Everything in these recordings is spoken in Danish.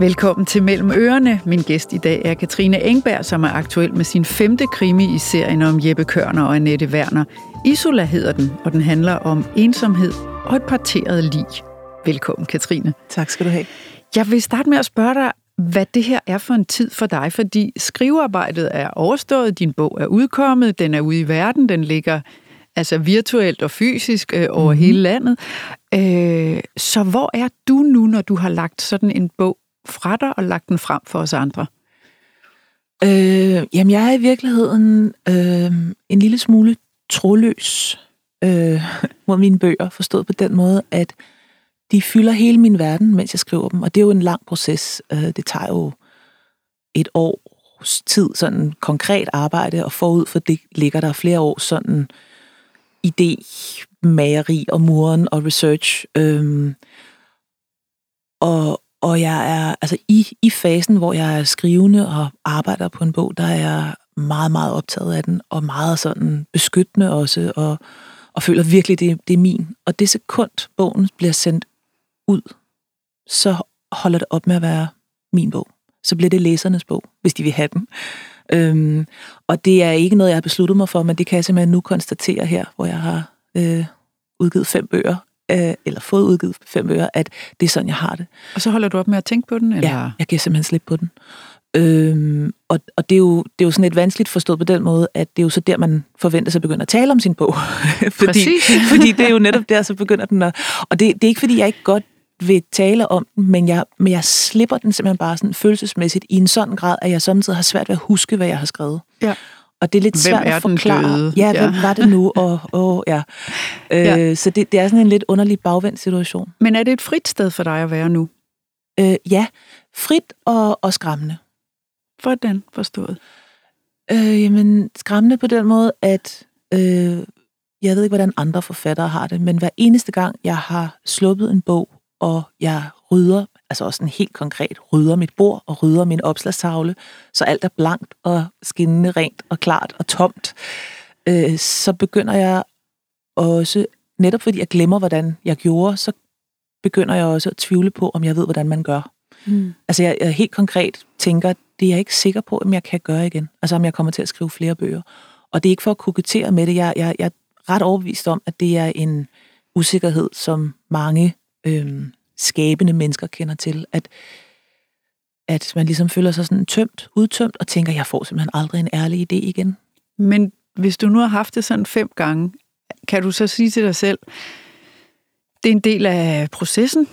Velkommen til Mellem Ørerne. Min gæst i dag er Katrine Engberg, som er aktuel med sin femte krimi i serien om Jeppe Kørner og Annette Werner. Isola hedder den, og den handler om ensomhed og et parteret lig. Velkommen, Katrine. Tak skal du have. Jeg vil starte med at spørge dig, hvad det her er for en tid for dig, fordi skrivearbejdet er overstået, din bog er udkommet, den er ude i verden, den ligger altså virtuelt og fysisk øh, over mm-hmm. hele landet. Øh, så hvor er du nu, når du har lagt sådan en bog fra dig og lagt den frem for os andre? Øh, jamen, jeg er i virkeligheden øh, en lille smule troløs øh, mod mine bøger, forstået på den måde, at de fylder hele min verden, mens jeg skriver dem, og det er jo en lang proces. Øh, det tager jo et års tid, sådan konkret arbejde, og forud for det ligger der flere år sådan idé, mageri og muren og research. Øh, og, og jeg er, altså i, i fasen, hvor jeg er skrivende og arbejder på en bog, der er jeg meget, meget optaget af den, og meget sådan beskyttende også, og, og føler virkelig, det, det er min. Og det sekund, bogen bliver sendt ud, så holder det op med at være min bog. Så bliver det læsernes bog, hvis de vil have den. Øhm, og det er ikke noget, jeg har besluttet mig for, men det kan jeg simpelthen nu konstatere her, hvor jeg har øh, udgivet fem bøger, øh, eller fået udgivet fem bøger, at det er sådan, jeg har det. Og så holder du op med at tænke på den? Eller? Ja, jeg kan simpelthen slippe på den. Øhm, og og det, er jo, det er jo sådan lidt vanskeligt forstået på den måde, at det er jo så der, man forventer sig at begynde at tale om sin bog. fordi, fordi det er jo netop der, så begynder den at... Og det, det er ikke, fordi jeg ikke godt vil tale om den, men jeg, men jeg slipper den simpelthen bare sådan følelsesmæssigt i en sådan grad, at jeg samtidig har svært ved at huske, hvad jeg har skrevet. Ja. Og det er lidt hvem svært er at forklare. Den Ja, hvem ja. var det nu? Og, og, ja. Øh, Ja. Så det, det er sådan en lidt underlig bagvendt situation. Men er det et frit sted for dig at være nu? Øh, ja, frit og, og skræmmende. Hvordan forstået? Øh, jamen, skræmmende på den måde, at øh, jeg ved ikke, hvordan andre forfattere har det, men hver eneste gang, jeg har sluppet en bog, og jeg rydder, altså også en helt konkret, rydder mit bord og rydder min opslagstavle, så alt er blankt og skinnende rent og klart og tomt, øh, så begynder jeg også, netop fordi jeg glemmer, hvordan jeg gjorde, så begynder jeg også at tvivle på, om jeg ved, hvordan man gør. Mm. Altså jeg, jeg helt konkret tænker, det er jeg ikke sikker på, om jeg kan gøre igen. Altså om jeg kommer til at skrive flere bøger. Og det er ikke for at kokettere med det. Jeg, jeg, jeg er ret overbevist om, at det er en usikkerhed, som mange øhm, skabende mennesker kender til. At, at man ligesom føler sig sådan tømt, udtømt, og tænker, jeg får simpelthen aldrig en ærlig idé igen. Men hvis du nu har haft det sådan fem gange, kan du så sige til dig selv, det er en del af processen.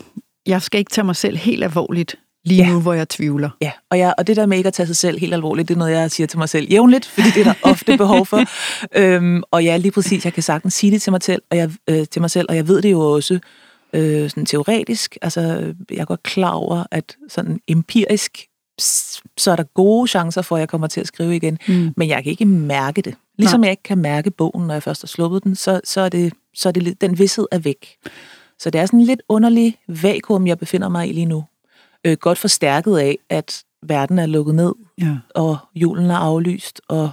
Jeg skal ikke tage mig selv helt alvorligt lige Ja. nu, hvor jeg tvivler. Ja, og, jeg, og det der med ikke at tage sig selv helt alvorligt, det er noget, jeg siger til mig selv jævnligt, fordi det er der ofte behov for. Øhm, og ja, lige præcis, jeg kan sagtens sige det til mig selv, og jeg, øh, til mig selv, og jeg ved det jo også øh, sådan teoretisk. Altså, jeg er godt klar over, at sådan empirisk, så er der gode chancer for, at jeg kommer til at skrive igen, Mm. men jeg kan ikke mærke det. Ligesom jeg ikke kan mærke bogen, når jeg først har sluppet den, så, så er det, så er det den vidshed er væk. Så det er sådan en lidt underlig vakuum, jeg befinder mig i lige nu. Øh, godt forstærket af, at verden er lukket ned, Ja. og julen er aflyst, og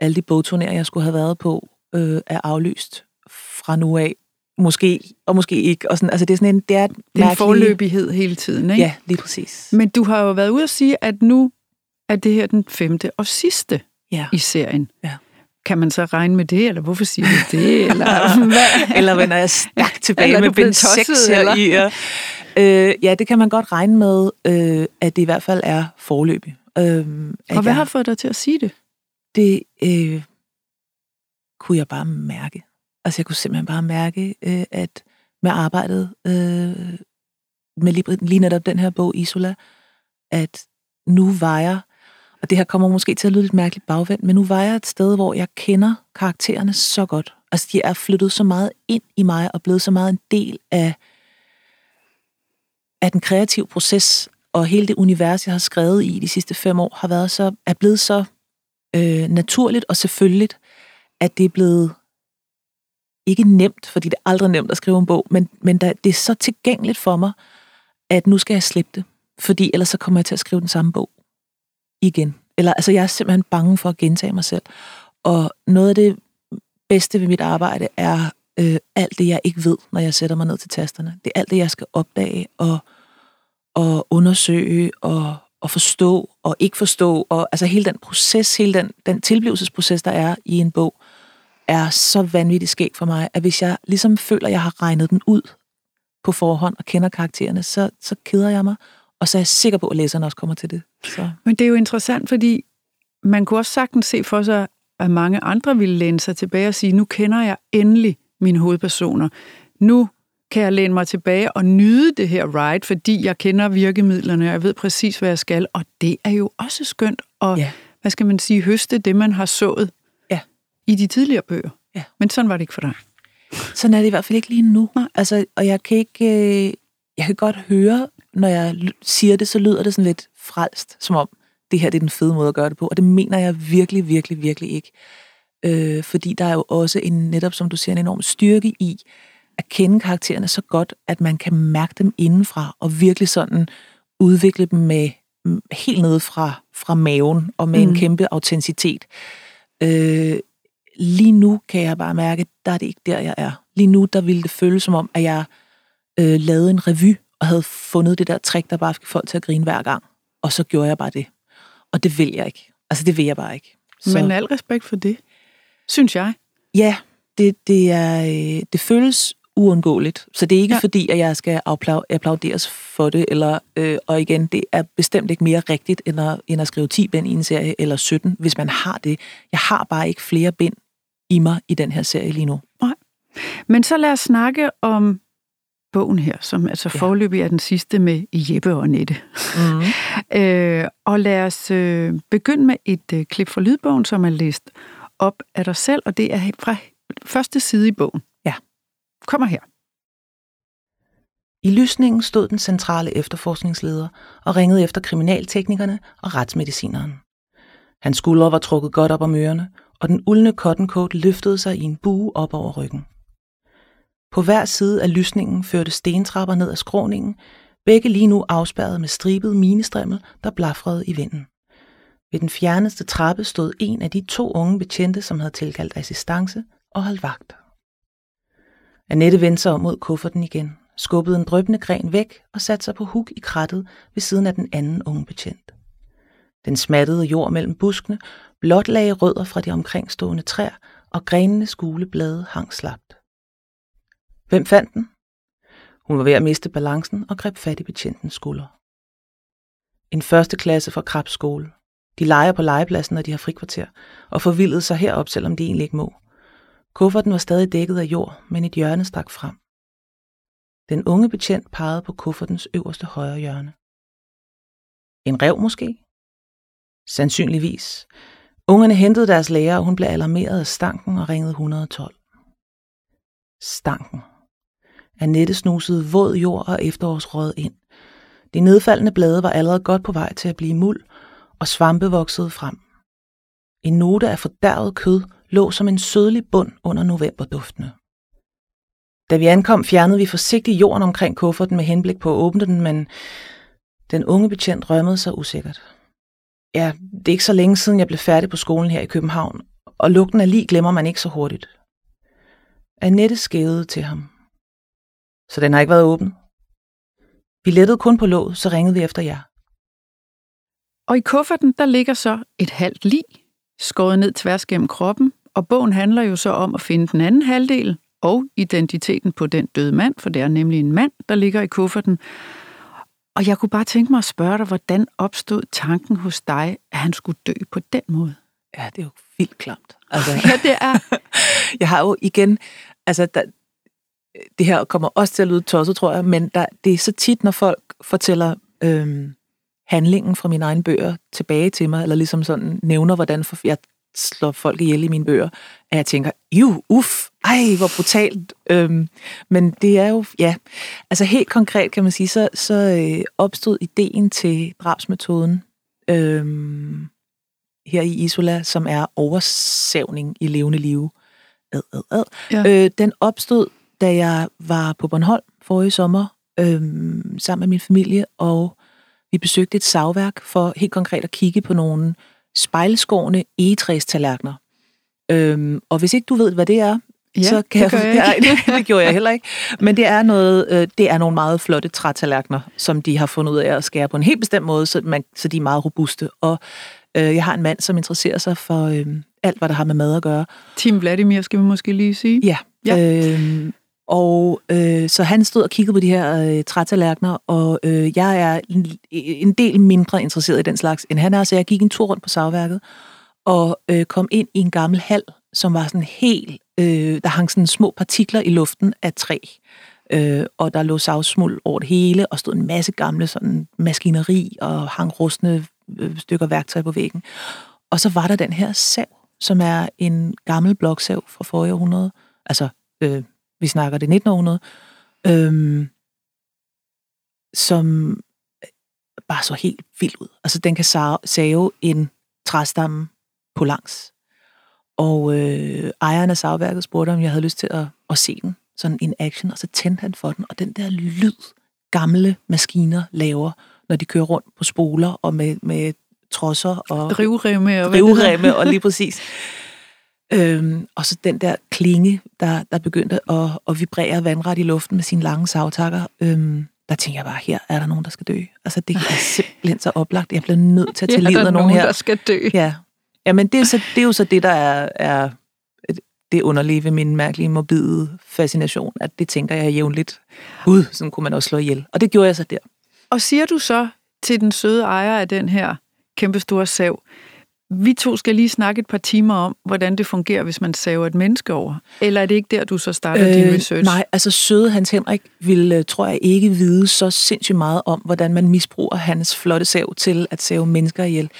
alle de bogturnéer, jeg skulle have været på, øh, er aflyst fra nu af. Måske, og måske ikke. Og sådan, altså det er sådan en, det er et Det er en forløbighed hele tiden, ikke? Ja, lige præcis. Men du har jo været ude at sige, at nu er det her den femte og sidste Ja. i serien. Ja. Kan man så regne med det, eller hvorfor siger du det? Eller, hvad? eller vender jeg stærkt tilbage Eller er med bind 6 tosset, her eller? i. Ja. Øh, ja, det kan man godt regne med, øh, at det i hvert fald er forløbig. Øh, Og hvad jeg- har fået dig til at sige det? det øh, kunne jeg bare mærke. Altså jeg kunne simpelthen bare mærke, øh, at med arbejdet øh, med lige, lige netop den her bog, Isola, at nu var jeg, og det her kommer måske til at lyde lidt mærkeligt bagvendt, men nu var jeg et sted, hvor jeg kender karaktererne så godt. Altså de er flyttet så meget ind i mig, og blevet så meget en del af, af den kreative proces, og hele det univers, jeg har skrevet i de sidste fem år, har været så, er blevet så øh, naturligt og selvfølgeligt, at det er blevet ikke nemt, fordi det er aldrig nemt at skrive en bog, men, men der, det er så tilgængeligt for mig, at nu skal jeg slippe det. Fordi ellers så kommer jeg til at skrive den samme bog igen. Eller altså, jeg er simpelthen bange for at gentage mig selv. Og noget af det bedste ved mit arbejde er øh, alt det, jeg ikke ved, når jeg sætter mig ned til tasterne. Det er alt det, jeg skal opdage og, og undersøge og, og forstå og ikke forstå. Og altså hele den proces, hele den, den tilblivelsesproces, der er i en bog, er så vanvittigt skæg for mig, at hvis jeg ligesom føler, at jeg har regnet den ud på forhånd og kender karaktererne, så, så keder jeg mig, og så er jeg sikker på, at læserne også kommer til det. Så. Men det er jo interessant, fordi man kunne også sagtens se for sig, at mange andre ville læne sig tilbage og sige, nu kender jeg endelig mine hovedpersoner. Nu kan jeg læne mig tilbage og nyde det her ride, fordi jeg kender virkemidlerne, og jeg ved præcis, hvad jeg skal. Og det er jo også skønt at, ja. hvad skal man sige, høste det, man har sået. I de tidligere bøger. Ja. Men sådan var det ikke for dig. Sådan er det i hvert fald ikke lige nu. Nej. Altså, og jeg kan ikke... Øh, jeg kan godt høre, når jeg siger det, så lyder det sådan lidt frelst, som om det her det er den fede måde at gøre det på. Og det mener jeg virkelig, virkelig, virkelig ikke. Øh, fordi der er jo også en, netop som du siger, en enorm styrke i, at kende karaktererne så godt, at man kan mærke dem indenfra, og virkelig sådan udvikle dem med helt nede fra, fra maven, og med mm. en kæmpe autenticitet. Øh, lige nu kan jeg bare mærke, der er det ikke der, jeg er. Lige nu, der ville det føles som om, at jeg øh, lavede en revy, og havde fundet det der trick, der bare fik folk til at grine hver gang. Og så gjorde jeg bare det. Og det vil jeg ikke. Altså, det vil jeg bare ikke. Så. Men al respekt for det, synes jeg. Ja, det, det, er, øh, det føles uundgåeligt. Så det er ikke ja. fordi, at jeg skal applauderes for det, eller, øh, og igen, det er bestemt ikke mere rigtigt, end at, end at skrive 10 bind i en serie, eller 17, hvis man har det. Jeg har bare ikke flere bind i mig i den her serie lige nu. Nej. Men så lad os snakke om bogen her, som altså ja. forløbig er den sidste med Jeppe og Nette. Mm. øh, og lad os øh, begynde med et øh, klip fra lydbogen, som er læst op af dig selv, og det er fra første side i bogen. Ja. Kommer her. I lysningen stod den centrale efterforskningsleder og ringede efter kriminalteknikerne og retsmedicineren. Hans skuldre var trukket godt op om ørerne, og den uldne cottoncoat løftede sig i en bue op over ryggen. På hver side af lysningen førte stentrapper ned ad skråningen, begge lige nu afspærret med stribet minestrimmel, der blafrede i vinden. Ved den fjerneste trappe stod en af de to unge betjente, som havde tilkaldt assistance og holdt vagt. Annette vendte sig om mod kufferten igen, skubbede en drøbende gren væk og satte sig på huk i krattet ved siden af den anden unge betjent. Den smattede jord mellem buskene, blot lagde rødder fra de omkringstående træer, og grenene gule blade hang slapt. Hvem fandt den? Hun var ved at miste balancen og greb fat i betjentens skulder. En første klasse fra Krabs skole. De leger på legepladsen, når de har frikvarter, og forvildede sig herop, selvom de egentlig ikke må. Kufferten var stadig dækket af jord, men et hjørne stak frem. Den unge betjent pegede på kuffertens øverste højre hjørne. En rev måske? Sandsynligvis. Ungerne hentede deres lærer, og hun blev alarmeret af stanken og ringede 112. Stanken. Annette snusede våd jord og efterårsrød ind. De nedfaldende blade var allerede godt på vej til at blive muld, og svampe voksede frem. En note af fordærvet kød lå som en sødlig bund under novemberduftene. Da vi ankom, fjernede vi forsigtigt jorden omkring kufferten med henblik på at åbne den, men den unge betjent rømmede sig usikkert. Ja, det er ikke så længe siden, jeg blev færdig på skolen her i København, og lugten af lig glemmer man ikke så hurtigt. Annette skævede til ham. Så den har ikke været åben? Vi lettede kun på låget, så ringede vi efter jer. Og i kufferten, der ligger så et halvt lig, skåret ned tværs gennem kroppen, og bogen handler jo så om at finde den anden halvdel og identiteten på den døde mand, for det er nemlig en mand, der ligger i kufferten. Og jeg kunne bare tænke mig at spørge dig, hvordan opstod tanken hos dig, at han skulle dø på den måde? Ja, det er jo vildt klamt. Altså, ja, det er. jeg har jo igen, altså der, det her kommer også til at lyde tosset, tror jeg, men der, det er så tit, når folk fortæller øhm, handlingen fra mine egne bøger tilbage til mig, eller ligesom sådan nævner, hvordan jeg slår folk ihjel i mine bøger, at jeg tænker, jo, uff, ej, hvor brutalt. Øhm, men det er jo, ja, altså helt konkret kan man sige, så, så øh, opstod ideen til drabsmetoden øhm, her i Isola, som er oversævning i levende liv. Ad, ad, ad. Ja. Øh, den opstod, da jeg var på Bornholm forrige sommer, øhm, sammen med min familie, og vi besøgte et savværk for helt konkret at kigge på nogle spejlskårende egetræstallerkener. Øhm, og hvis ikke du ved, hvad det er, Ja, så kan det jeg jeg, Nej, det gjorde jeg heller ikke. Men det er, noget, øh, det er nogle meget flotte trætallerkener, som de har fundet ud af at skære på en helt bestemt måde, så, man, så de er meget robuste. Og øh, jeg har en mand, som interesserer sig for øh, alt, hvad der har med mad at gøre. Tim Vladimir skal vi måske lige sige. Ja. ja. Øh, og øh, så han stod og kiggede på de her øh, trætallerkener, og øh, jeg er en, en del mindre interesseret i den slags, end han er, så jeg gik en tur rundt på savværket, og øh, kom ind i en gammel hal, som var sådan helt, øh, der hang sådan små partikler i luften af træ, øh, og der lå savsmuld over det hele, og stod en masse gamle sådan maskineri, og hang rustne øh, stykker værktøj på væggen. Og så var der den her sav, som er en gammel bloksav fra forrige århundrede, altså øh, vi snakker det 1900, øhm, som bare så helt vild ud. Altså, den kan save en træstamme på langs. Og øh, ejeren af savværket spurgte, om jeg havde lyst til at, at se den sådan in action, og så tændte han for den, og den der lyd, gamle maskiner laver, når de kører rundt på spoler og med, med trosser og drivremme og, drivremme, og lige præcis. Øhm, og så den der klinge, der, der begyndte at, at vibrere vandret i luften med sine lange savtakker. Øhm, der tænker jeg bare, her er der nogen, der skal dø. Altså, det er simpelthen så oplagt. Jeg bliver nødt til at tage ja, livet af nogen, nogen her. der skal dø. Ja. Jamen, det er, så, det er jo så det, der er, er det underlige ved min mærkelige morbide fascination, at det tænker jeg jævnligt. Gud, sådan kunne man også slå ihjel. Og det gjorde jeg så der. Og siger du så til den søde ejer af den her kæmpestore sav, vi to skal lige snakke et par timer om, hvordan det fungerer, hvis man saver et menneske over. Eller er det ikke der, du så starter øh, din research? Nej, altså søde Hans Henrik vil, øh, tror jeg, ikke vide så sindssygt meget om, hvordan man misbruger hans flotte sav til at save mennesker ihjel.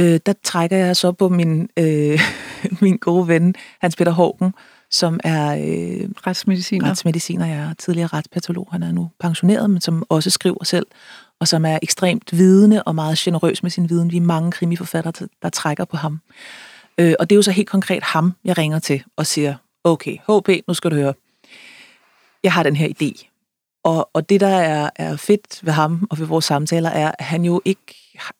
Øh, der trækker jeg så på min, øh, min gode ven, Hans Peter Hågen, som er øh, retsmediciner. retsmediciner, jeg er tidligere retspatolog. Han er nu pensioneret, men som også skriver selv og som er ekstremt vidende og meget generøs med sin viden. Vi er mange krimiforfattere, der trækker på ham. Øh, og det er jo så helt konkret ham, jeg ringer til og siger, okay, HP, nu skal du høre. Jeg har den her idé. Og, og det, der er, er fedt ved ham og ved vores samtaler, er, at han jo ikke,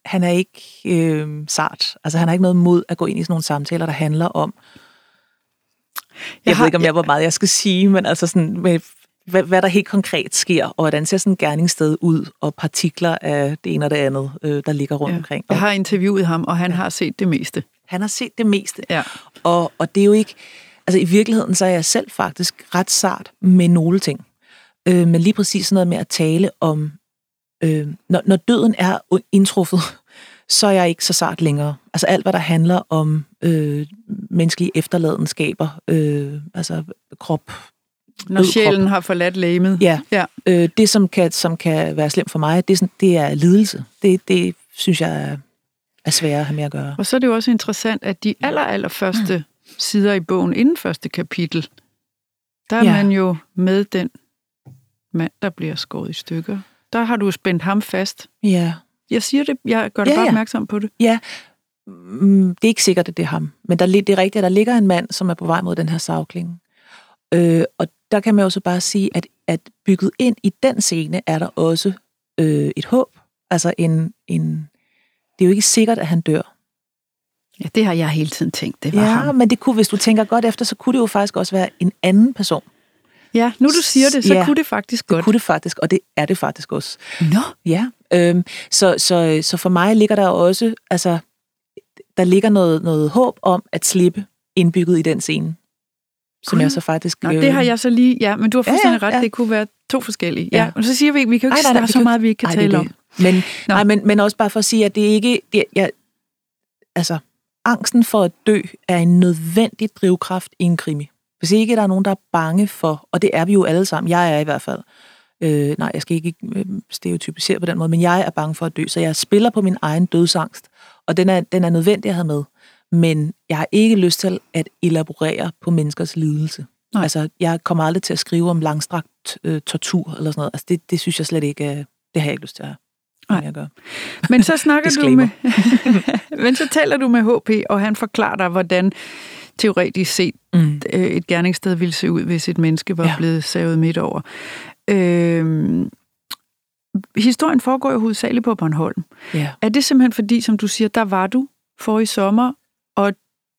han er ikke øh, sart. Altså han har ikke noget mod at gå ind i sådan nogle samtaler, der handler om, jeg, jeg har, ved ikke, om jeg, hvor meget jeg skal sige, men altså sådan med hvad, hvad der helt konkret sker, og hvordan ser sådan en gerningssted ud, og partikler af det ene og det andet, øh, der ligger rundt ja. omkring. Jeg har interviewet ham, og han ja. har set det meste. Han har set det meste. Ja. Og, og det er jo ikke... Altså i virkeligheden, så er jeg selv faktisk ret sart med nogle ting. Øh, men lige præcis sådan noget med at tale om... Øh, når, når døden er indtruffet, så er jeg ikke så sart længere. Altså alt, hvad der handler om øh, menneskelige efterladenskaber, øh, altså krop, når sjælen har forladt lægemet. Ja. ja. Øh, det, som kan, som kan være slemt for mig, det er, sådan, det er lidelse. Det, det synes jeg er, er sværere at have med at gøre. Og så er det jo også interessant, at de aller, aller første mm. sider i bogen, inden første kapitel, der er ja. man jo med den mand, der bliver skåret i stykker. Der har du spændt ham fast. Ja. Jeg siger det, jeg gør dig ja, bare ja. opmærksom på det. Ja, mm, det er ikke sikkert, at det er ham. Men der, det er rigtigt, at der ligger en mand, som er på vej mod den her savkling. Øh, og der kan man jo så bare sige, at, at bygget ind i den scene er der også øh, et håb. Altså en, en... Det er jo ikke sikkert, at han dør. Ja, det har jeg hele tiden tænkt, det var ja, ham. men det kunne, hvis du tænker godt efter, så kunne det jo faktisk også være en anden person. Ja, nu du siger det, så ja, kunne det faktisk godt. Det kunne det faktisk, og det er det faktisk også. Nå. Ja, øhm, så, så, så for mig ligger der også, altså, der ligger noget, noget håb om at slippe indbygget i den scene som jeg så faktisk... Nå, det har øh, jeg så lige... Ja, men du har fuldstændig ja, ja, ret, det kunne være to forskellige. Ja, ja men så siger vi, vi kan jo ikke nej, så meget, vi ikke kan ej, tale om. Men, nej, men, men også bare for at sige, at det ikke... Det, jeg, altså, angsten for at dø er en nødvendig drivkraft i en krimi. Hvis ikke der er nogen, der er bange for, og det er vi jo alle sammen, jeg er i hvert fald, øh, nej, jeg skal ikke øh, stereotypisere på den måde, men jeg er bange for at dø, så jeg spiller på min egen dødsangst, og den er, den er nødvendig at have med men jeg har ikke lyst til at elaborere på menneskers lidelse. Nej. Altså, jeg kommer aldrig til at skrive om langstrakt øh, tortur eller sådan noget. Altså, det, det synes jeg slet ikke, øh, det har jeg ikke lyst til at Nej. Jeg gør. Men så snakker du med, men så taler du med HP, og han forklarer dig, hvordan teoretisk set mm. Øh, et gerningssted ville se ud, hvis et menneske var ja. blevet savet midt over. Øh, historien foregår jo hovedsageligt på Bornholm. Ja. Er det simpelthen fordi, som du siger, der var du for i sommer, og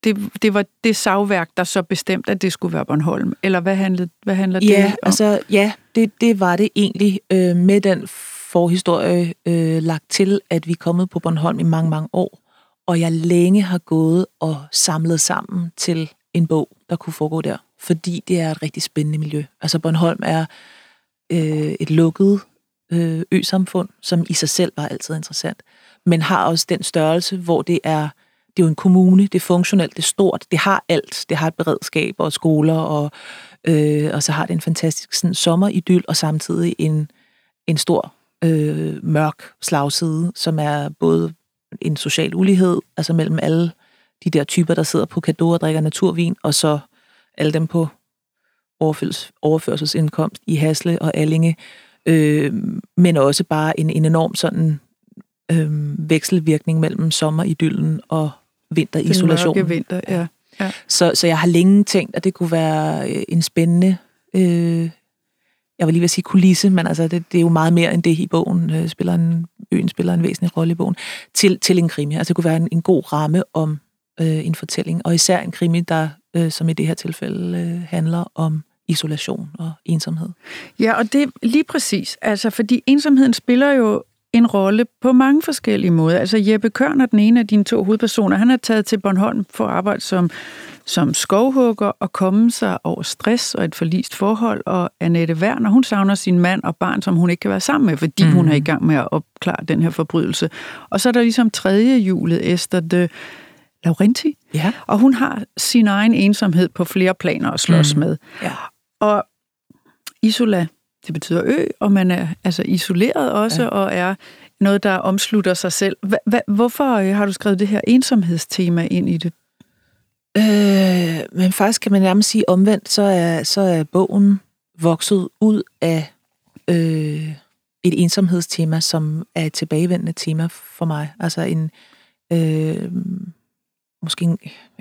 det, det var det savværk, der så bestemt, at det skulle være Bornholm? Eller hvad, handlede, hvad handler ja, det om? Altså, ja, det, det var det egentlig øh, med den forhistorie øh, lagt til, at vi er kommet på Bornholm i mange, mange år, og jeg længe har gået og samlet sammen til en bog, der kunne foregå der, fordi det er et rigtig spændende miljø. Altså Bornholm er øh, et lukket øh, ø-samfund, som i sig selv var altid interessant, men har også den størrelse, hvor det er det er jo en kommune, det er funktionelt, det er stort, det har alt. Det har et beredskab og skoler, og, øh, og så har det en fantastisk sådan, sommeridyl, og samtidig en, en stor øh, mørk slagside, som er både en social ulighed, altså mellem alle de der typer, der sidder på kado og drikker naturvin, og så alle dem på overførsels, overførselsindkomst i Hasle og Allinge, øh, men også bare en, en enorm sådan øh, vekselvirkning mellem sommeridyllen og vinterisolation. Den vinter, ja. ja. Så, så jeg har længe tænkt, at det kunne være øh, en spændende, øh, jeg vil lige vil sige kulisse, men altså det, det er jo meget mere end det i bogen. Øh, spiller en, øen spiller en væsentlig rolle i bogen, til, til en krimi. Altså det kunne være en, en god ramme om øh, en fortælling, og især en krimi, der øh, som i det her tilfælde øh, handler om isolation og ensomhed. Ja, og det lige præcis. Altså, fordi ensomheden spiller jo en rolle på mange forskellige måder. Altså Jeppe Kørn er den ene af dine to hovedpersoner. Han er taget til Bornholm for at arbejde som, som skovhugger og komme sig over stress og et forlist forhold. Og Annette Werner, hun savner sin mand og barn, som hun ikke kan være sammen med, fordi mm. hun er i gang med at opklare den her forbrydelse. Og så er der ligesom tredje julet, Esther de Laurenti. Ja. Og hun har sin egen ensomhed på flere planer at slås mm. med. Ja. Og Isola, det betyder ø, og man er altså isoleret også, ja. og er noget, der omslutter sig selv. Hva, hva, hvorfor øh, har du skrevet det her ensomhedstema ind i det? Øh, men faktisk kan man nærmest sige omvendt, så er, så er bogen vokset ud af øh, et ensomhedstema, som er et tilbagevendende tema for mig. Altså en, øh, måske en,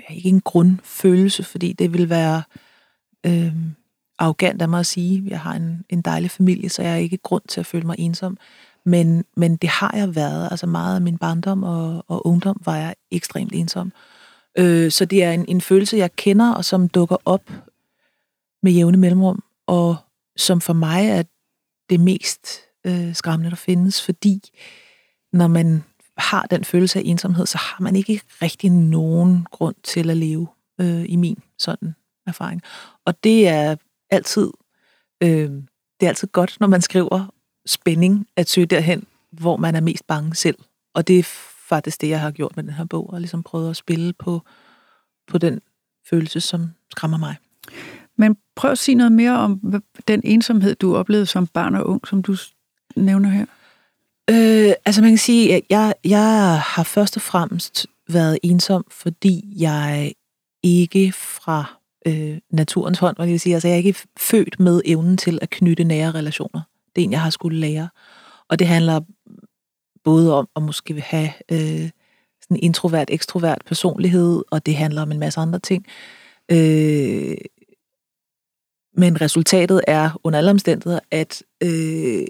ikke en grundfølelse, fordi det vil være... Øh, arrogant af mig at sige. Jeg har en, en dejlig familie, så jeg har ikke grund til at føle mig ensom. Men, men det har jeg været. Altså meget af min barndom og, og ungdom var jeg ekstremt ensom. Øh, så det er en, en følelse, jeg kender, og som dukker op med jævne mellemrum, og som for mig er det mest øh, skræmmende, der findes, fordi når man har den følelse af ensomhed, så har man ikke rigtig nogen grund til at leve øh, i min sådan erfaring. Og det er altid, øh, det er altid godt, når man skriver spænding, at søge derhen, hvor man er mest bange selv. Og det er faktisk det, jeg har gjort med den her bog, og ligesom prøvet at spille på, på den følelse, som skræmmer mig. Men prøv at sige noget mere om den ensomhed, du oplevede som barn og ung, som du nævner her. Øh, altså man kan sige, at jeg, jeg har først og fremmest været ensom, fordi jeg ikke fra øh, naturens hånd, hvad jeg sige. Altså, jeg er ikke født med evnen til at knytte nære relationer. Det er en, jeg har skulle lære. Og det handler både om at måske have øh, sådan introvert, ekstrovert personlighed, og det handler om en masse andre ting. Øh, men resultatet er under alle omstændigheder, at, øh,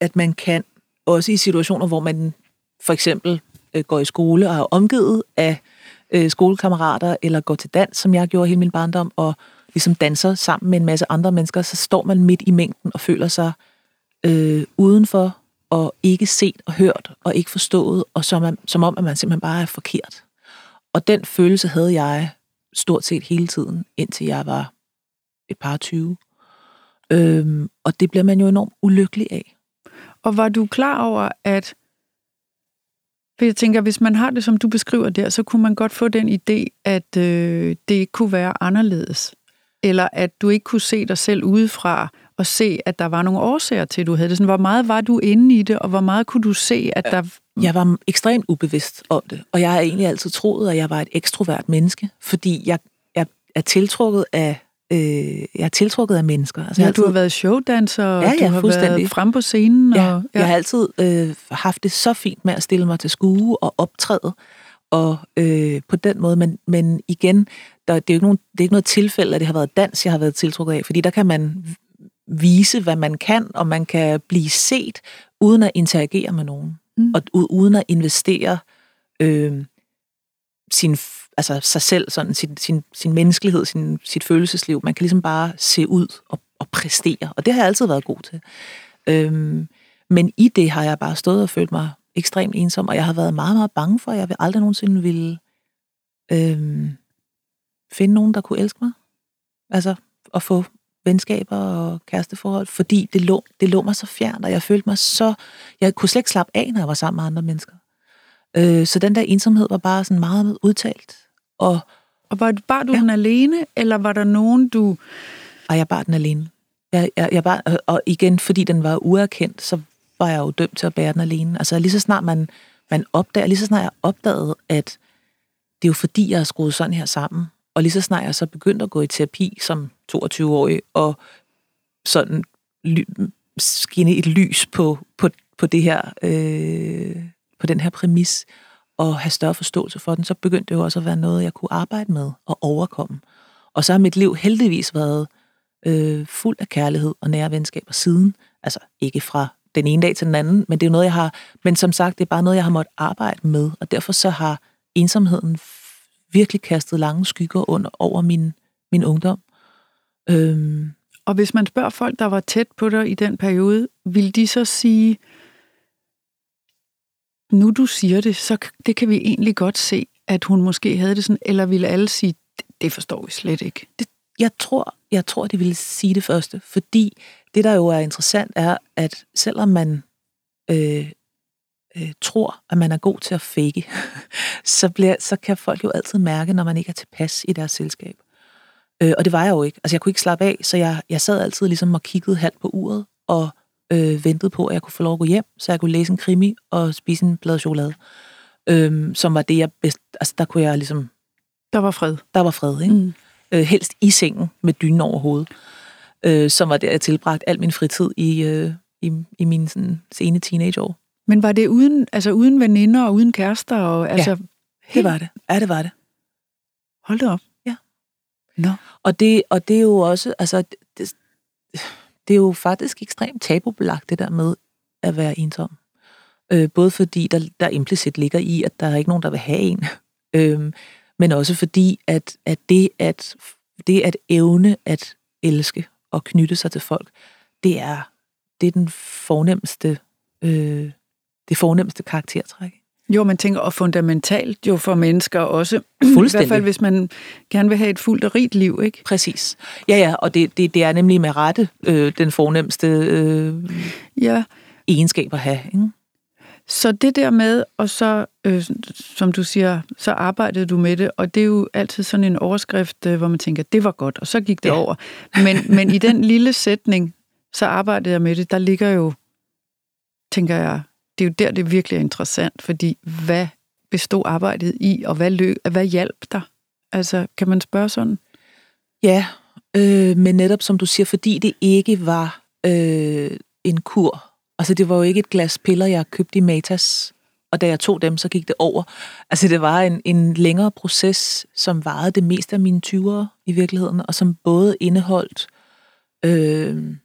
at man kan også i situationer, hvor man for eksempel øh, går i skole og er omgivet af øh, Øh, skolekammerater, eller går til dans, som jeg gjorde hele min barndom, og ligesom danser sammen med en masse andre mennesker, så står man midt i mængden og føler sig øh, udenfor, og ikke set og hørt, og ikke forstået, og som, man, som om, at man simpelthen bare er forkert. Og den følelse havde jeg stort set hele tiden, indtil jeg var et par 20. Øhm, og det bliver man jo enormt ulykkelig af. Og var du klar over, at for jeg tænker, hvis man har det, som du beskriver der, så kunne man godt få den idé, at øh, det ikke kunne være anderledes. Eller at du ikke kunne se dig selv udefra og se, at der var nogle årsager til, at du havde det. Sådan, hvor meget var du inde i det, og hvor meget kunne du se, at der... Jeg var ekstremt ubevidst om det, og jeg har egentlig altid troet, at jeg var et ekstrovert menneske, fordi jeg, jeg er tiltrukket af øh, jeg er tiltrukket af mennesker. Altså, ja, altid... du har været showdanser, og ja, ja, du har været frem på scenen. Ja, og, ja. Jeg har altid øh, haft det så fint med at stille mig til skue og optræde, og øh, på den måde, men, men igen, der, det, er jo ikke nogen, det er ikke noget tilfælde, at det har været dans, jeg har været tiltrukket af, fordi der kan man vise, hvad man kan, og man kan blive set, uden at interagere med nogen, mm. og uden at investere øh, sin altså sig selv, sådan sin, sin, sin menneskelighed, sin, sit følelsesliv. Man kan ligesom bare se ud og, og præstere, og det har jeg altid været god til. Øhm, men i det har jeg bare stået og følt mig ekstremt ensom, og jeg har været meget, meget bange for, at jeg vil aldrig nogensinde ville øhm, finde nogen, der kunne elske mig. Altså at få venskaber og kæresteforhold, fordi det lå, det lå mig så fjernt, og jeg følte mig så... Jeg kunne slet ikke slappe af, når jeg var sammen med andre mennesker. Øh, så den der ensomhed var bare sådan meget udtalt. Og, og var, bar du ja. den alene, eller var der nogen, du... Ej, jeg bar den alene. Jeg, jeg, jeg bar, og igen, fordi den var uerkendt, så var jeg jo dømt til at bære den alene. Altså lige så snart man, man opdager, lige så snart jeg opdagede, at det er jo fordi, jeg er skruet sådan her sammen, og lige så snart jeg så begyndte at gå i terapi som 22-årig, og sådan ly- skinne et lys på, på, på det her, øh, på den her præmis, og have større forståelse for den, så begyndte det jo også at være noget, jeg kunne arbejde med og overkomme. Og så har mit liv heldigvis været øh, fuld af kærlighed og nære venskaber siden. Altså ikke fra den ene dag til den anden, men det er noget, jeg har... Men som sagt, det er bare noget, jeg har måttet arbejde med, og derfor så har ensomheden virkelig kastet lange skygger under over min, min ungdom. Øhm. Og hvis man spørger folk, der var tæt på dig i den periode, vil de så sige, nu du siger det, så det kan vi egentlig godt se, at hun måske havde det sådan, eller ville alle sige, det forstår vi slet ikke? Det, jeg tror, jeg tror, de ville sige det første, fordi det, der jo er interessant, er, at selvom man øh, øh, tror, at man er god til at fake, så, bliver, så kan folk jo altid mærke, når man ikke er tilpas i deres selskab. Øh, og det var jeg jo ikke. Altså, jeg kunne ikke slappe af, så jeg, jeg sad altid ligesom og kiggede halvt på uret, og øh, ventede på, at jeg kunne få lov at gå hjem, så jeg kunne læse en krimi og spise en plade chokolade. Øh, som var det, jeg bedst... Altså, der kunne jeg ligesom... Der var fred. Der var fred, ikke? Mm. Øh, helst i sengen med dynen over hovedet. Øh, som var der, jeg tilbragt al min fritid i, øh, i, i mine sådan, sene teenageår. Men var det uden, altså uden veninder og uden kærester? Og, altså, ja, det var det. Ja, det var det. Hold da op. Ja. Nå. Og det, og det er jo også, altså, det, det er jo faktisk ekstremt tabubelagt, det der med at være ensom. Øh, både fordi der, der implicit ligger i, at der er ikke nogen, der vil have en, øh, men også fordi, at, at, det, at det at evne at elske og knytte sig til folk, det er, det er den fornemmeste øh, det fornemmeste karaktertræk. Jo, man tænker, og fundamentalt jo for mennesker også. Fuldstændig. I hvert fald, hvis man gerne vil have et fuldt og rigt liv, ikke? Præcis. Ja, ja, og det, det, det er nemlig med rette øh, den fornemmeste øh, ja. egenskab at have. Ikke? Så det der med, og så, øh, som du siger, så arbejdede du med det, og det er jo altid sådan en overskrift, øh, hvor man tænker, det var godt, og så gik det ja. over. Men, men i den lille sætning, så arbejdede jeg med det, der ligger jo, tænker jeg, det er jo der, det virkelig er interessant, fordi hvad bestod arbejdet i, og hvad, løb, hvad hjalp dig? Altså, kan man spørge sådan? Ja, øh, men netop som du siger, fordi det ikke var øh, en kur. Altså, det var jo ikke et glas piller, jeg købte i Matas, og da jeg tog dem, så gik det over. Altså, det var en, en længere proces, som varede det meste af mine 20'ere i virkeligheden, og som både indeholdt øh,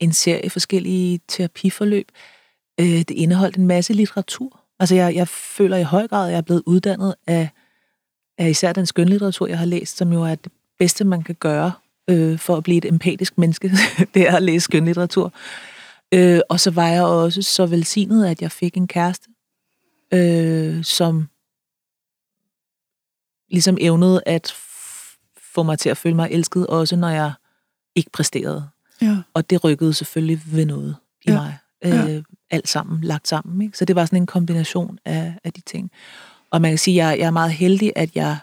en serie forskellige terapiforløb, Øh, det indeholdt en masse litteratur. Altså jeg, jeg føler i høj grad, at jeg er blevet uddannet af, af især den skønlitteratur, jeg har læst, som jo er det bedste, man kan gøre øh, for at blive et empatisk menneske. det er at læse skønlitteratur. Øh, og så var jeg også så velsignet, at jeg fik en kæreste, øh, som ligesom evnede at få mig til at føle mig elsket, også når jeg ikke præsterede. Ja. Og det rykkede selvfølgelig ved noget i ja. mig. Ja. Øh, alt sammen lagt sammen. Ikke? Så det var sådan en kombination af, af de ting. Og man kan sige, at jeg, jeg er meget heldig, at jeg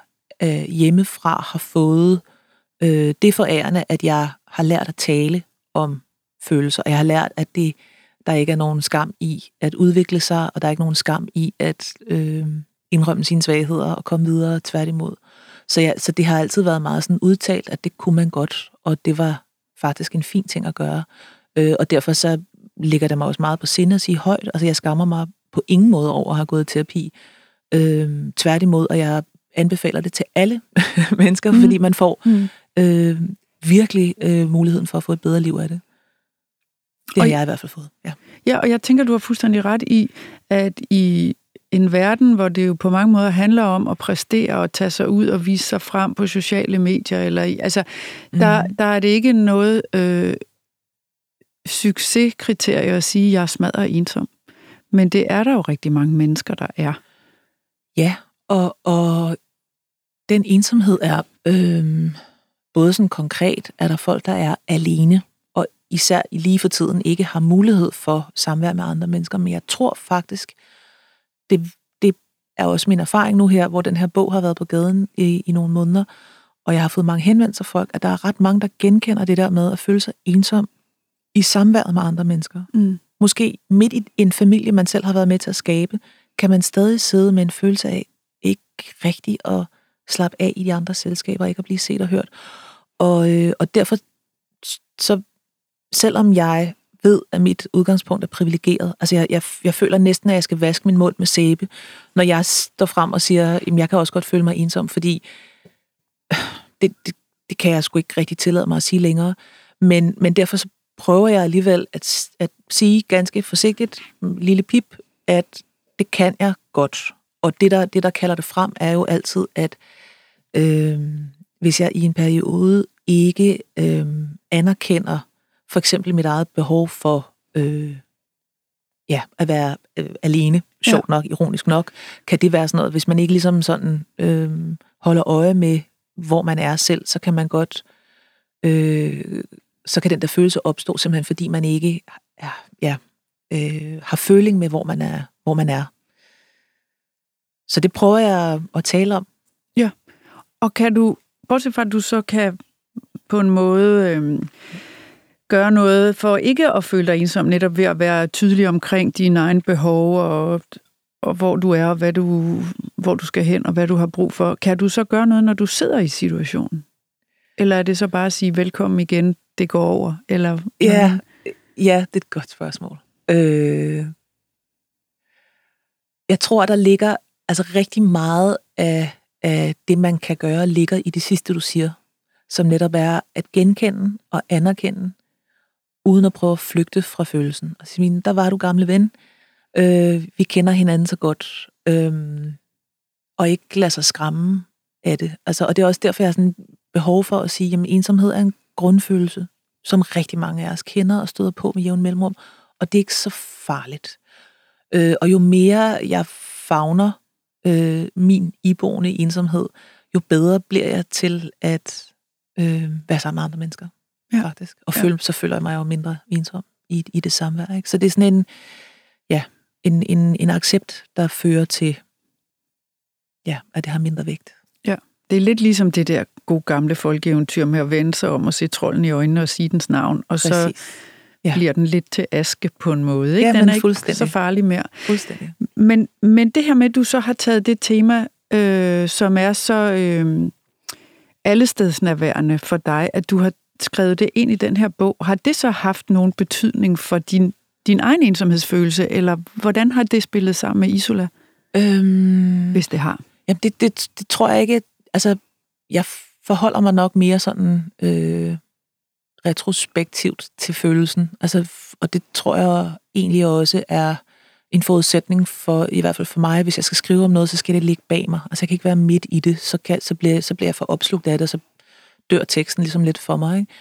øh, hjemmefra har fået øh, det forærende, at jeg har lært at tale om følelser. Jeg har lært, at det, der ikke er nogen skam i at udvikle sig, og der er ikke nogen skam i at øh, indrømme sine svagheder og komme videre tværtimod. Så, ja, så det har altid været meget sådan udtalt, at det kunne man godt, og det var faktisk en fin ting at gøre. Øh, og derfor så ligger det mig også meget på sinde at sige højt. Altså, jeg skammer mig på ingen måde over at have gået i terapi. Øh, tværtimod, og jeg anbefaler det til alle mennesker, mm. fordi man får mm. øh, virkelig øh, muligheden for at få et bedre liv af det. Det har og, jeg i hvert fald fået, ja. Ja, og jeg tænker, du har fuldstændig ret i, at i en verden, hvor det jo på mange måder handler om at præstere og tage sig ud og vise sig frem på sociale medier. Eller, i- altså, mm. der, der er det ikke noget øh, succeskriterie at sige, at jeg er smadret ensom. Men det er der jo rigtig mange mennesker, der er. Ja, og, og den ensomhed er øh, både sådan konkret, er der folk, der er alene, og især i lige for tiden ikke har mulighed for samvær med andre mennesker. Men jeg tror faktisk, det, det er også min erfaring nu her, hvor den her bog har været på gaden i, i nogle måneder, og jeg har fået mange henvendelser fra folk, at der er ret mange, der genkender det der med at føle sig ensom i samværet med andre mennesker. Mm. Måske midt i en familie, man selv har været med til at skabe, kan man stadig sidde med en følelse af ikke rigtig at slappe af i de andre selskaber, ikke at blive set og hørt. Og, øh, og derfor, så selvom jeg ved, at mit udgangspunkt er privilegeret, altså jeg, jeg, jeg føler næsten, at jeg skal vaske min mund med sæbe, når jeg står frem og siger, at jeg kan også godt føle mig ensom, fordi det, det, det kan jeg sgu ikke rigtig tillade mig at sige længere. Men, men derfor så prøver jeg alligevel at, at sige ganske forsigtigt, lille pip, at det kan jeg godt. Og det der, det, der kalder det frem, er jo altid, at øh, hvis jeg i en periode ikke øh, anerkender for eksempel mit eget behov for øh, ja, at være øh, alene, sjovt nok, ironisk nok, kan det være sådan noget, hvis man ikke ligesom sådan øh, holder øje med, hvor man er selv, så kan man godt, øh, så kan den der følelse opstå, simpelthen fordi man ikke ja, ja, øh, har føling med, hvor man er. Hvor man er. Så det prøver jeg at tale om. Ja, og kan du, bortset fra at du så kan på en måde øh, gøre noget for ikke at føle dig ensom, netop ved at være tydelig omkring dine egne behov og, og hvor du er, og hvad du, hvor du skal hen, og hvad du har brug for. Kan du så gøre noget, når du sidder i situationen? Eller er det så bare at sige, velkommen igen, det går over? Eller, Ja, ja det er et godt spørgsmål. Øh, jeg tror, der ligger altså rigtig meget af, af det, man kan gøre, ligger i det sidste, du siger, som netop er at genkende og anerkende, uden at prøve at flygte fra følelsen. Og sige, der var du gamle ven, øh, vi kender hinanden så godt, øh, og ikke lade sig skræmme af det. Altså, og det er også derfor, jeg har sådan behov for at sige, at ensomhed er en grundfølelse, som rigtig mange af os kender og støder på med jævn mellemrum, og det er ikke så farligt. Øh, og jo mere jeg fagner øh, min iboende ensomhed, jo bedre bliver jeg til at øh, være sammen med andre mennesker, Ja. faktisk. Og Ja. føl, så føler jeg mig jo mindre ensom i, i det samvær. Ikke? Så det er sådan en, ja, en, en, en accept, der fører til, ja, at det har mindre vægt. Det er lidt ligesom det der gode gamle folkeeventyr med at vende sig om og se trolden i øjnene og sige dens navn, og så Præcis. ja. Bliver den lidt til aske på en måde. Ikke? Ja, den er ikke fuldstændig. så farlig mere. Fuldstændig. Men, men det her med, at du så har taget det tema, øh, som er så øh, allestedsnærværende for dig, at du har skrevet det ind i den her bog, har det så haft nogen betydning for din, din egen ensomhedsfølelse, eller hvordan har det spillet sammen med Isola, Øhm, hvis det har? Jamen, det, det, det tror jeg ikke. Altså, jeg forholder mig nok mere sådan øh, retrospektivt til følelsen. Altså, og det tror jeg egentlig også er en forudsætning for, i hvert fald for mig, hvis jeg skal skrive om noget, så skal det ligge bag mig. Altså, jeg kan ikke være midt i det, så, kan, så, bliver, så bliver jeg for opslugt af det, og så dør teksten ligesom lidt for mig. Ikke?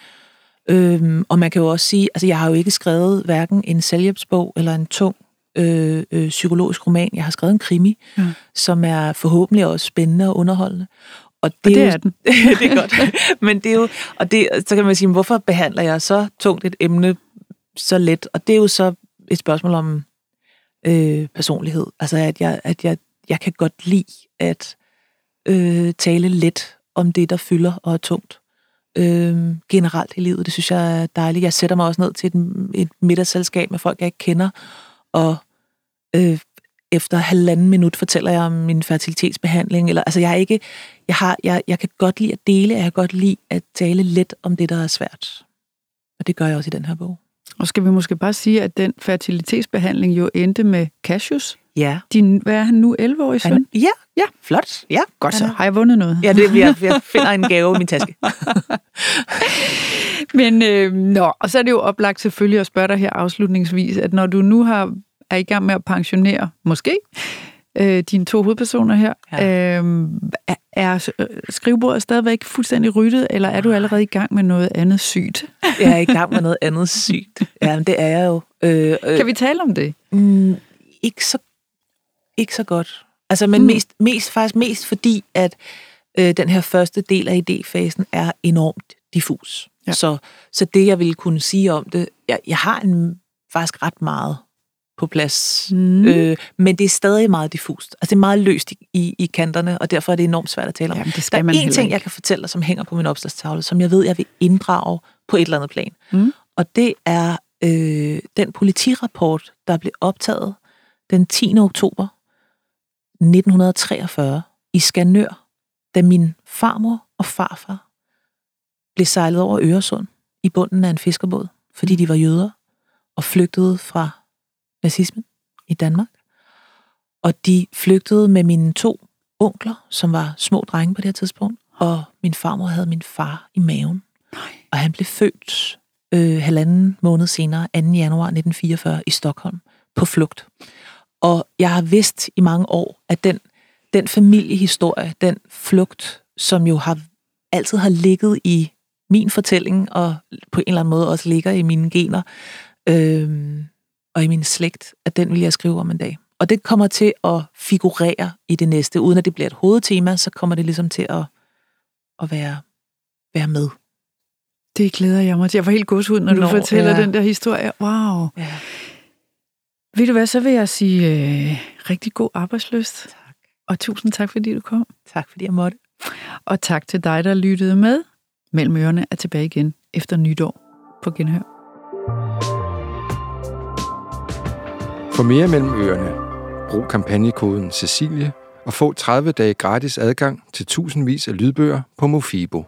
Øhm, og man kan jo også sige, altså jeg har jo ikke skrevet hverken en selvhjælpsbog eller en tung øh, øh, psykologisk roman. Jeg har skrevet en krimi, Ja. som er forhåbentlig også spændende og underholdende. Og det, Og det jo, er den. det er godt. Men det er jo, og det, så kan man sige, hvorfor behandler jeg så tungt et emne så let? Og det er jo så et spørgsmål om øh, personlighed. Altså at jeg, at jeg, jeg kan godt lide at øh, tale let om det, der fylder og er tungt. Øh, generelt i livet. Det synes jeg er dejligt. Jeg sætter mig også ned til et, et middagsselskab med folk, jeg ikke kender, og øh, efter halvanden minut fortæller jeg om min fertilitetsbehandling. Eller, altså jeg, er ikke, jeg, har, jeg, jeg kan godt lide at dele, jeg kan godt lide at tale let om det, der er svært. Og det gør jeg også i den her bog. Og skal vi måske bare sige, at den fertilitetsbehandling jo endte med Cassius. Ja. Din, hvad er han nu, 11-årig søn? Han, ja, Ja. flot. Ja, Godt så. Har jeg vundet noget? Ja, det, jeg, jeg finder en gave i min taske. Men, øh, nå, og så er det jo oplagt selvfølgelig at spørge dig her afslutningsvis, at når du nu har, er i gang med at pensionere, måske, øh, dine to hovedpersoner her. Ja. Øh, er, er skrivebordet stadigvæk fuldstændig ryddet, eller er du allerede i gang med noget andet sygt? jeg er i gang med noget andet sygt. Ja, men det er jeg jo. Øh, øh, kan vi tale om det? Mm, ikke, så, ikke så godt. Altså, men mm. mest, mest, faktisk mest fordi, at øh, den her første del af idéfasen er enormt diffus. Ja. Så, så det, jeg ville kunne sige om det, jeg, jeg har en, faktisk ret meget på plads, mm. øh, men det er stadig meget diffust. Altså det er meget løst i, i, i kanterne, og derfor er det enormt svært at tale om. Jamen, det Der er en ting, jeg kan fortælle dig, som hænger på min opslagstavle, som jeg ved, jeg vil inddrage på et eller andet plan. Mm. Og det er øh, den politirapport, der blev optaget den 10. oktober 1943 i Skanør, da min farmor og farfar blev sejlet over Øresund i bunden af en fiskerbåd, fordi de var jøder og flygtede fra nazismen i Danmark. Og de flygtede med mine to onkler, som var små drenge på det her tidspunkt, og min farmor havde min far i maven. Nej. Og han blev født øh, halvanden måned senere, 2. januar 1944, i Stockholm, på flugt. Og jeg har vidst i mange år, at den, den familiehistorie, den flugt, som jo har altid har ligget i min fortælling, og på en eller anden måde også ligger i mine gener, øh, og i min slægt, at den vil jeg skrive om en dag. Og det kommer til at figurere i det næste. Uden at det bliver et hovedtema, så kommer det ligesom til at, at være, være med. Det glæder jeg mig til. Jeg får helt godshud, når Nå, du fortæller ja. den der historie. Wow. Ja. Ved du hvad, så vil jeg sige øh, rigtig god arbejdsløst. Tak. Og tusind tak, fordi du kom. Tak, fordi jeg måtte. Og tak til dig, der lyttede med. Mellem ørerne er tilbage igen efter nytår på Genhør. For mere mellem ørerne, brug kampagnekoden Cecilie og få 30 dage gratis adgang til tusindvis af lydbøger på Mofibo.